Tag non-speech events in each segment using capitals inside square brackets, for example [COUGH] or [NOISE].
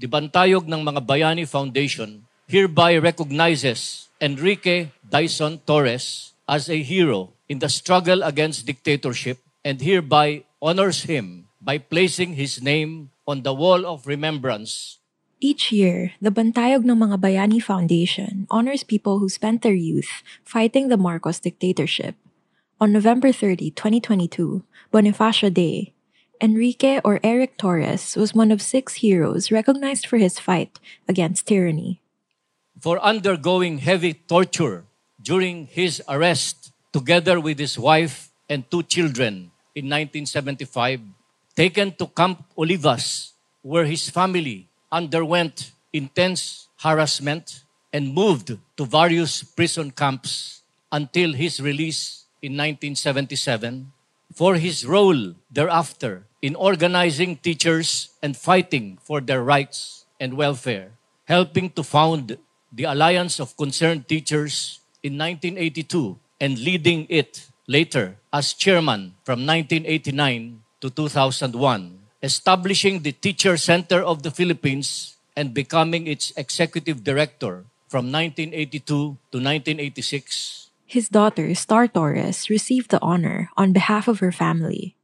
The Bantayog ng Mga Bayani Foundation hereby recognizes Enrique Dyson Torres as a hero in the struggle against dictatorship and hereby honors him by placing his name on the wall of remembrance Each year, the Bantayog ng Mga Bayani Foundation honors people who spent their youth fighting the Marcos dictatorship. On November 30, 2022, Bonifacio Day, Enrique or Eric Torres was one of six heroes recognized for his fight against tyranny. for undergoing heavy torture during his arrest together with his wife and two children in 1975, taken to Camp Olivas, where his family underwent intense harassment and moved to various prison camps until his release in 1977. For his role thereafter in organizing teachers and fighting for their rights and welfare, helping to found the Alliance of Concerned Teachers in 1982 and leading it later as chairman from 1989 to 2001, establishing the Teacher Center of the Philippines and becoming its executive director from 1982 to 1986. His daughter, Star Torres, received the honor on behalf of her family.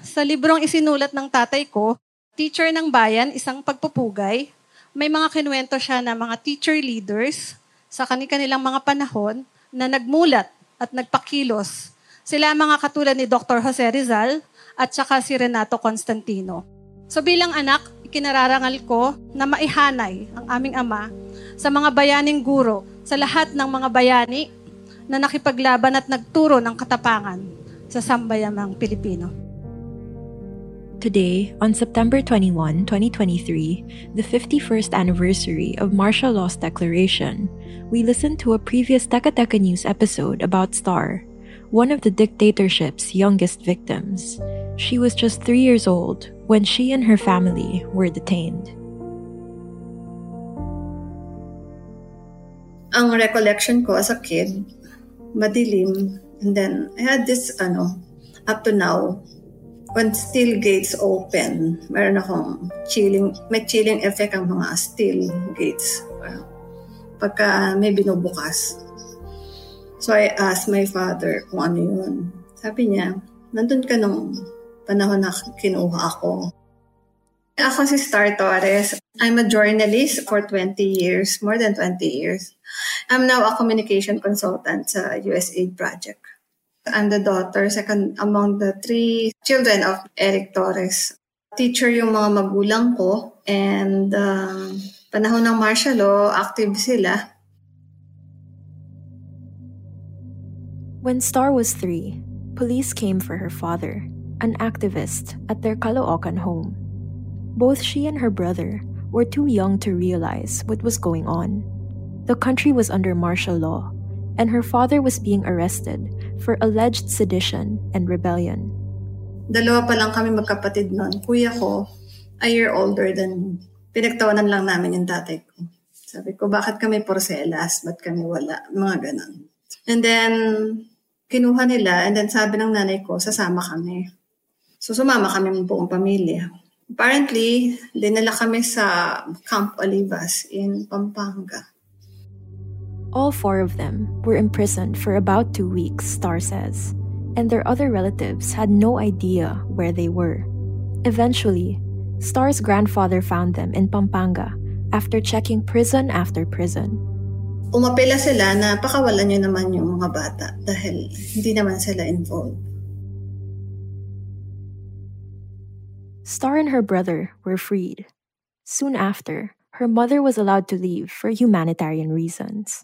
Sa librong isinulat ng tatay ko, Teacher ng Bayan, isang pagpupugay, may mga kinuwento siya na mga teacher leaders sa kanilang mga panahon na nagmulat at nagpakilos. Sila mga katulad ni Dr. Jose Rizal at saka si Renato Constantino. So bilang anak, ikinararangal ko na maihanay ang aming ama sa mga bayaning guro, sa lahat ng mga bayani na nakipaglaban at nagturo ng katapangan sa sambayamang Pilipino. Today, on September 21, 2023, the 51st anniversary of martial law's declaration, we listened to a previous Teka Teka News episode about Star, one of the dictatorship's youngest victims. She was just three years old when she and her family were detained. ang recollection ko as a kid, madilim. And then, I had this, ano, up to now, when steel gates open, meron akong chilling, may chilling effect ang mga steel gates. Pagka may binubukas. So, I asked my father kung ano yun. Sabi niya, nandun ka nung panahon na kinuha ako. Ako si Star Torres. I'm a journalist for 20 years, more than 20 years. I'm now a communication consultant sa USAID project. I'm the daughter, second among the three children of Eric Torres. Teacher yung mga magulang ko and uh, panahon ng martial law, active sila. When Star was three, police came for her father, an activist, at their Caloocan home. Both she and her brother were too young to realize what was going on. The country was under martial law, and her father was being arrested for alleged sedition and rebellion. Dalawa pa lang kami magkapatid noon. Kuya ko, a year older than, pinagtawanan lang namin yung tatay ko. Sabi ko, bakit kami porcelas? Ba't kami wala? Mga ganon. And then, kinuha nila, and then sabi ng nanay ko, sasama kami. So, sumama kami ng buong pamilya. Apparently, dinala kami sa Camp Olivas in Pampanga. All four of them were imprisoned for about two weeks, Star says, and their other relatives had no idea where they were. Eventually, Star's grandfather found them in Pampanga after checking prison after prison. Umapela sila na pakawalan nyo naman yung mga bata dahil hindi naman sila involved. Star and her brother were freed. Soon after, her mother was allowed to leave for humanitarian reasons.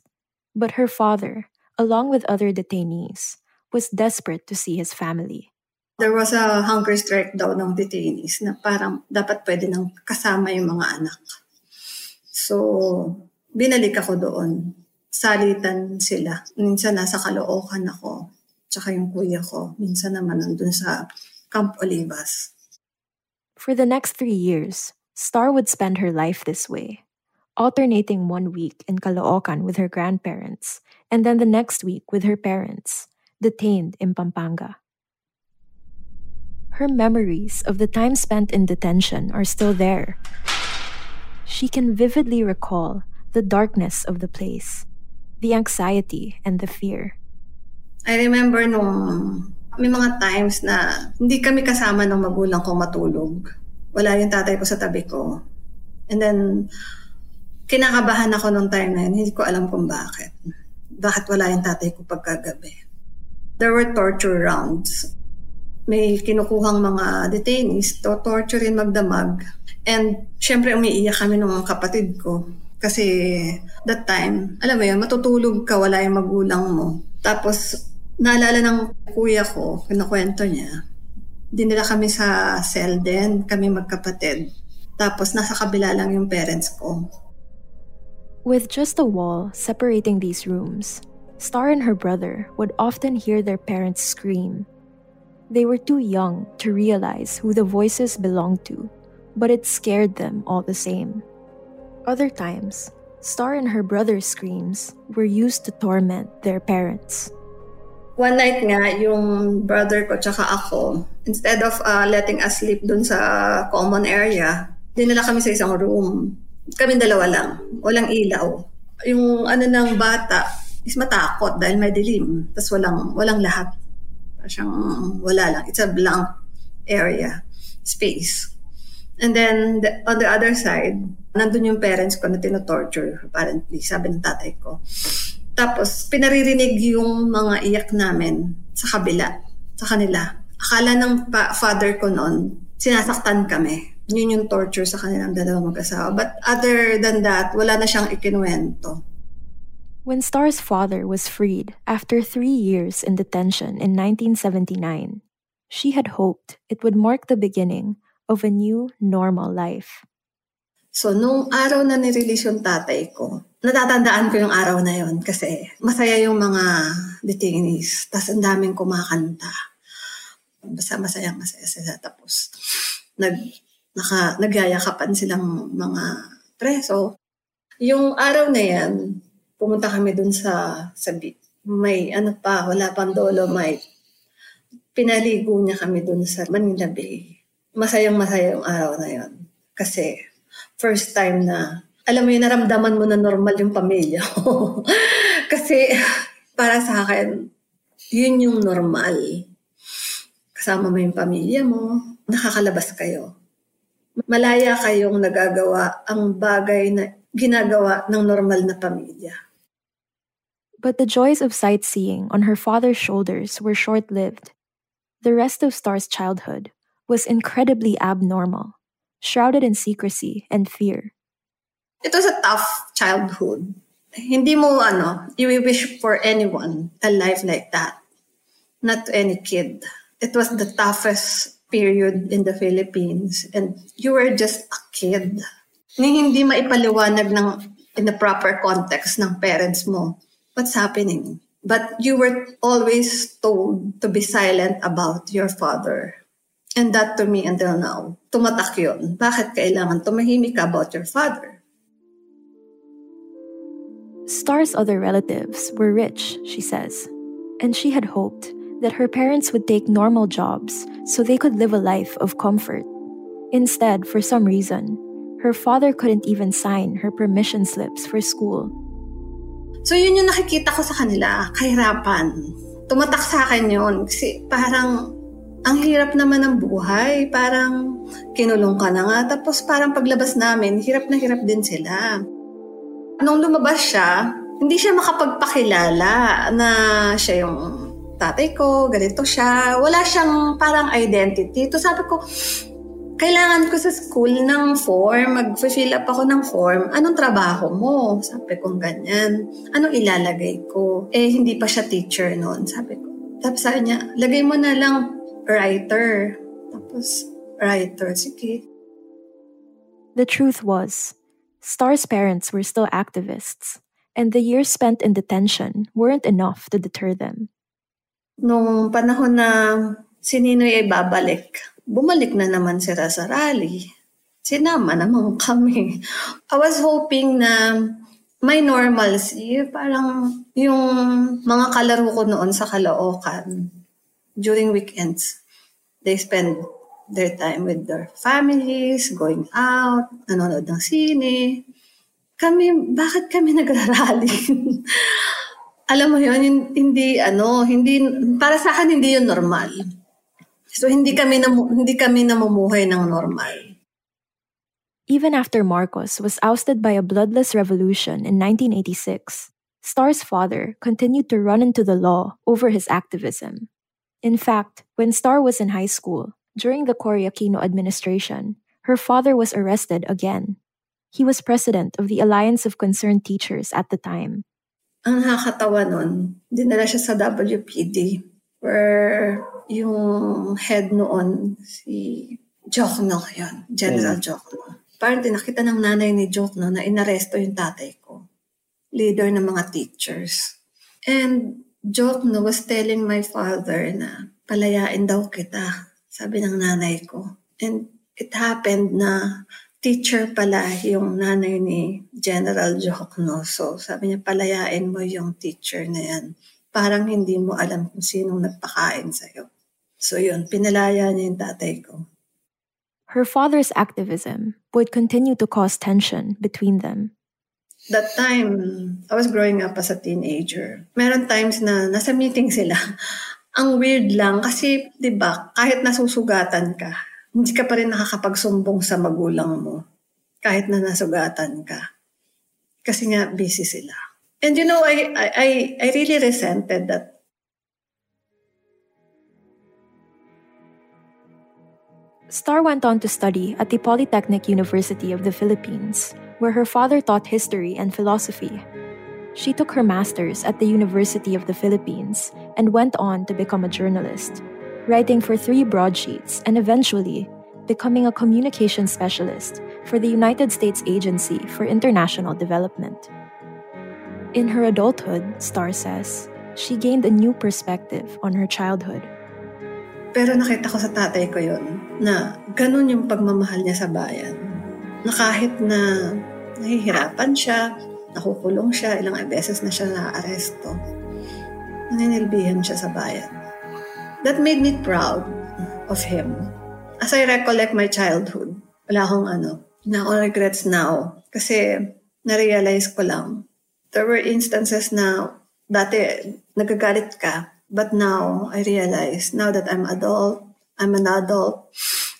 But her father, along with other detainees, was desperate to see his family. There was a hunger strike daw ng detainees na parang dapat pwede nang kasama yung mga anak. So, binalik ako doon. Salitan sila. Minsan nasa Caloocan ako. Tsaka yung kuya ko. Minsan naman nandun sa Camp Olivas. For the next three years, Star would spend her life this way, alternating one week in Caloocan with her grandparents, and then the next week with her parents, detained in Pampanga. Her memories of the time spent in detention are still there. She can vividly recall the darkness of the place, the anxiety and the fear. I remember nung may mga times na hindi kami kasama ng magulang ko matulog. Wala yung tatay ko sa tabi ko. And then, kinakabahan ako nung time na yun. Hindi ko alam kung bakit. Bakit wala yung tatay ko pagkagabi. There were torture rounds. May kinukuhang mga detainees to torture magdamag. And syempre umiiyak kami ng kapatid ko. Kasi that time, alam mo yun, matutulog ka, wala yung magulang mo. Tapos, naalala ng kuya ko, kinakwento niya, dinila kami sa cell din, kami magkapatid. Tapos, nasa kabila lang yung parents ko. With just a wall separating these rooms, Star and her brother would often hear their parents scream. They were too young to realize who the voices belonged to, but it scared them all the same. Other times, Star and her brother's screams were used to torment their parents. One night nga, yung brother ko tsaka ako, instead of uh, letting us sleep dun sa common area, dinala kami sa isang room. Kami dalawa lang, walang ilaw. Yung ano ng bata is matakot dahil may dilim. Tapos walang, walang lahat. Siyang wala lang. It's a blank area, space. And then the, on the other side, nandun yung parents ko na tinotorture, apparently, sabi ng tatay ko. Tapos, pinaririnig yung mga iyak namin sa kabila, sa kanila. Akala ng pa- father ko noon, sinasaktan kami. Yun yung torture sa kanilang dalawang mag-asawa. But other than that, wala na siyang ikinuwento. When Star's father was freed after three years in detention in 1979, she had hoped it would mark the beginning of a new normal life. So, nung araw na nirelease yung tatay ko, natatandaan ko yung araw na yon kasi masaya yung mga detainees. Tapos ang daming kumakanta. Basta masaya masaya sila. Tapos, nag, naka, nagyayakapan silang mga preso. Yung araw na yan, pumunta kami dun sa, sa beach. May ano pa, wala pang dolomite. Pinaligo niya kami dun sa Manila Bay masayang masaya yung araw na yon. Kasi first time na, alam mo yun, naramdaman mo na normal yung pamilya. [LAUGHS] Kasi para sa akin, yun yung normal. Kasama mo yung pamilya mo, nakakalabas kayo. Malaya kayong nagagawa ang bagay na ginagawa ng normal na pamilya. But the joys of sightseeing on her father's shoulders were short lived. The rest of Star's childhood was incredibly abnormal, shrouded in secrecy and fear. It was a tough childhood. Hindi mo, ano, you wish for anyone a life like that. Not to any kid. It was the toughest period in the Philippines and you were just a kid. Ni hindi maipaliwanag ng in the proper context ng parents mo what's happening. But you were always told to be silent about your father. And that to me until now, tumatak yun. Bakit kailangan tumahimik about your father? Star's other relatives were rich, she says, and she had hoped that her parents would take normal jobs so they could live a life of comfort. Instead, for some reason, her father couldn't even sign her permission slips for school. So yun yung nakikita ko sa kanila, kahirapan. Tumatak sa akin yun kasi parang ang hirap naman ng buhay. Parang kinulong ka na nga. Tapos parang paglabas namin, hirap na hirap din sila. Nung lumabas siya, hindi siya makapagpakilala na siya yung tatay ko, ganito siya. Wala siyang parang identity. Ito sabi ko, kailangan ko sa school ng form, mag-fill up ako ng form. Anong trabaho mo? Sabi ko ganyan. Anong ilalagay ko? Eh, hindi pa siya teacher noon. Sabi ko. Tapos sabi niya, lagay mo na lang writer. Tapos, writer. Sige. The truth was, Star's parents were still activists, and the years spent in detention weren't enough to deter them. Nung panahon na si Ninoy ay babalik, bumalik na naman sila sa rally. Sinama naman [LAUGHS] kami. I was hoping na may normalcy. Parang yung mga kalaro ko noon sa Caloocan, during weekends, they spend their time with their families, going out, nanonood ng sine. Kami, bakit kami [LAUGHS] nagrarally? Alam mo yun, hindi, ano, hindi, para sa akin, hindi yun normal. So, hindi kami, na, hindi kami namumuhay ng normal. Even after Marcos was ousted by a bloodless revolution in 1986, Star's father continued to run into the law over his activism. In fact, when Star was in high school, during the Cory Aquino administration, her father was arrested again. He was president of the Alliance of Concerned Teachers at the time. Ang nakakatawa nun, dinala siya sa WPD where yung head noon, si Jokno yun, General mm. Jokno. Parang tinakita ng nanay ni Jokno na inaresto yung tatay ko. Leader ng mga teachers. And Jokno was telling my father na palayain daw kita, sabi ng nanay ko. And it happened na teacher pala yung nanay ni General Jokno. So sabi niya, palayain mo yung teacher na yan. Parang hindi mo alam kung sinong nagpakain sa'yo. So yun, pinalaya niya yung tatay ko. Her father's activism would continue to cause tension between them. That time, I was growing up as a teenager. Meron times na nasa meeting sila. Ang weird lang kasi, di ba, kahit nasusugatan ka, hindi ka pa rin nakakapagsumbong sa magulang mo. Kahit na nasugatan ka. Kasi nga, busy sila. And you know, I, I, I really resented that Star went on to study at the Polytechnic University of the Philippines, where her father taught history and philosophy. She took her master's at the University of the Philippines and went on to become a journalist, writing for three broadsheets and eventually becoming a communication specialist for the United States Agency for International Development. In her adulthood, Star says, she gained a new perspective on her childhood. Pero nakita ko sa tatay ko yon na ganun yung pagmamahal niya sa bayan. Na kahit na nahihirapan siya, nakukulong siya, ilang beses na siya na-aresto. Naninilbihan siya sa bayan. That made me proud of him. As I recollect my childhood, wala akong ano, na akong regrets now. Kasi na-realize ko lang, there were instances na dati nagagalit ka, but now I realize, now that I'm adult, I'm an adult,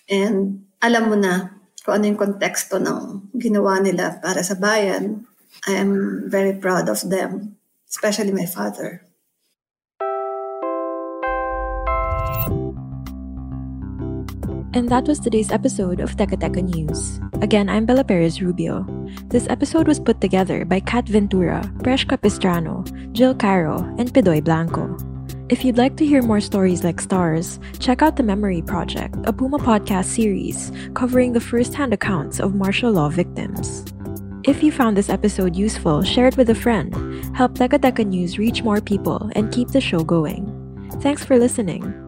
and alam mo na kung ano yung konteksto ng ginawa nila para sa bayan, I am very proud of them, especially my father. And that was today's episode of Teka News. Again, I'm Bella Perez Rubio. This episode was put together by Kat Ventura, Presh Capistrano, Jill Caro, and Pidoy Blanco. If you'd like to hear more stories like Stars, check out The Memory Project, a Puma podcast series covering the first-hand accounts of martial law victims. If you found this episode useful, share it with a friend. Help Teka Teka News reach more people and keep the show going. Thanks for listening.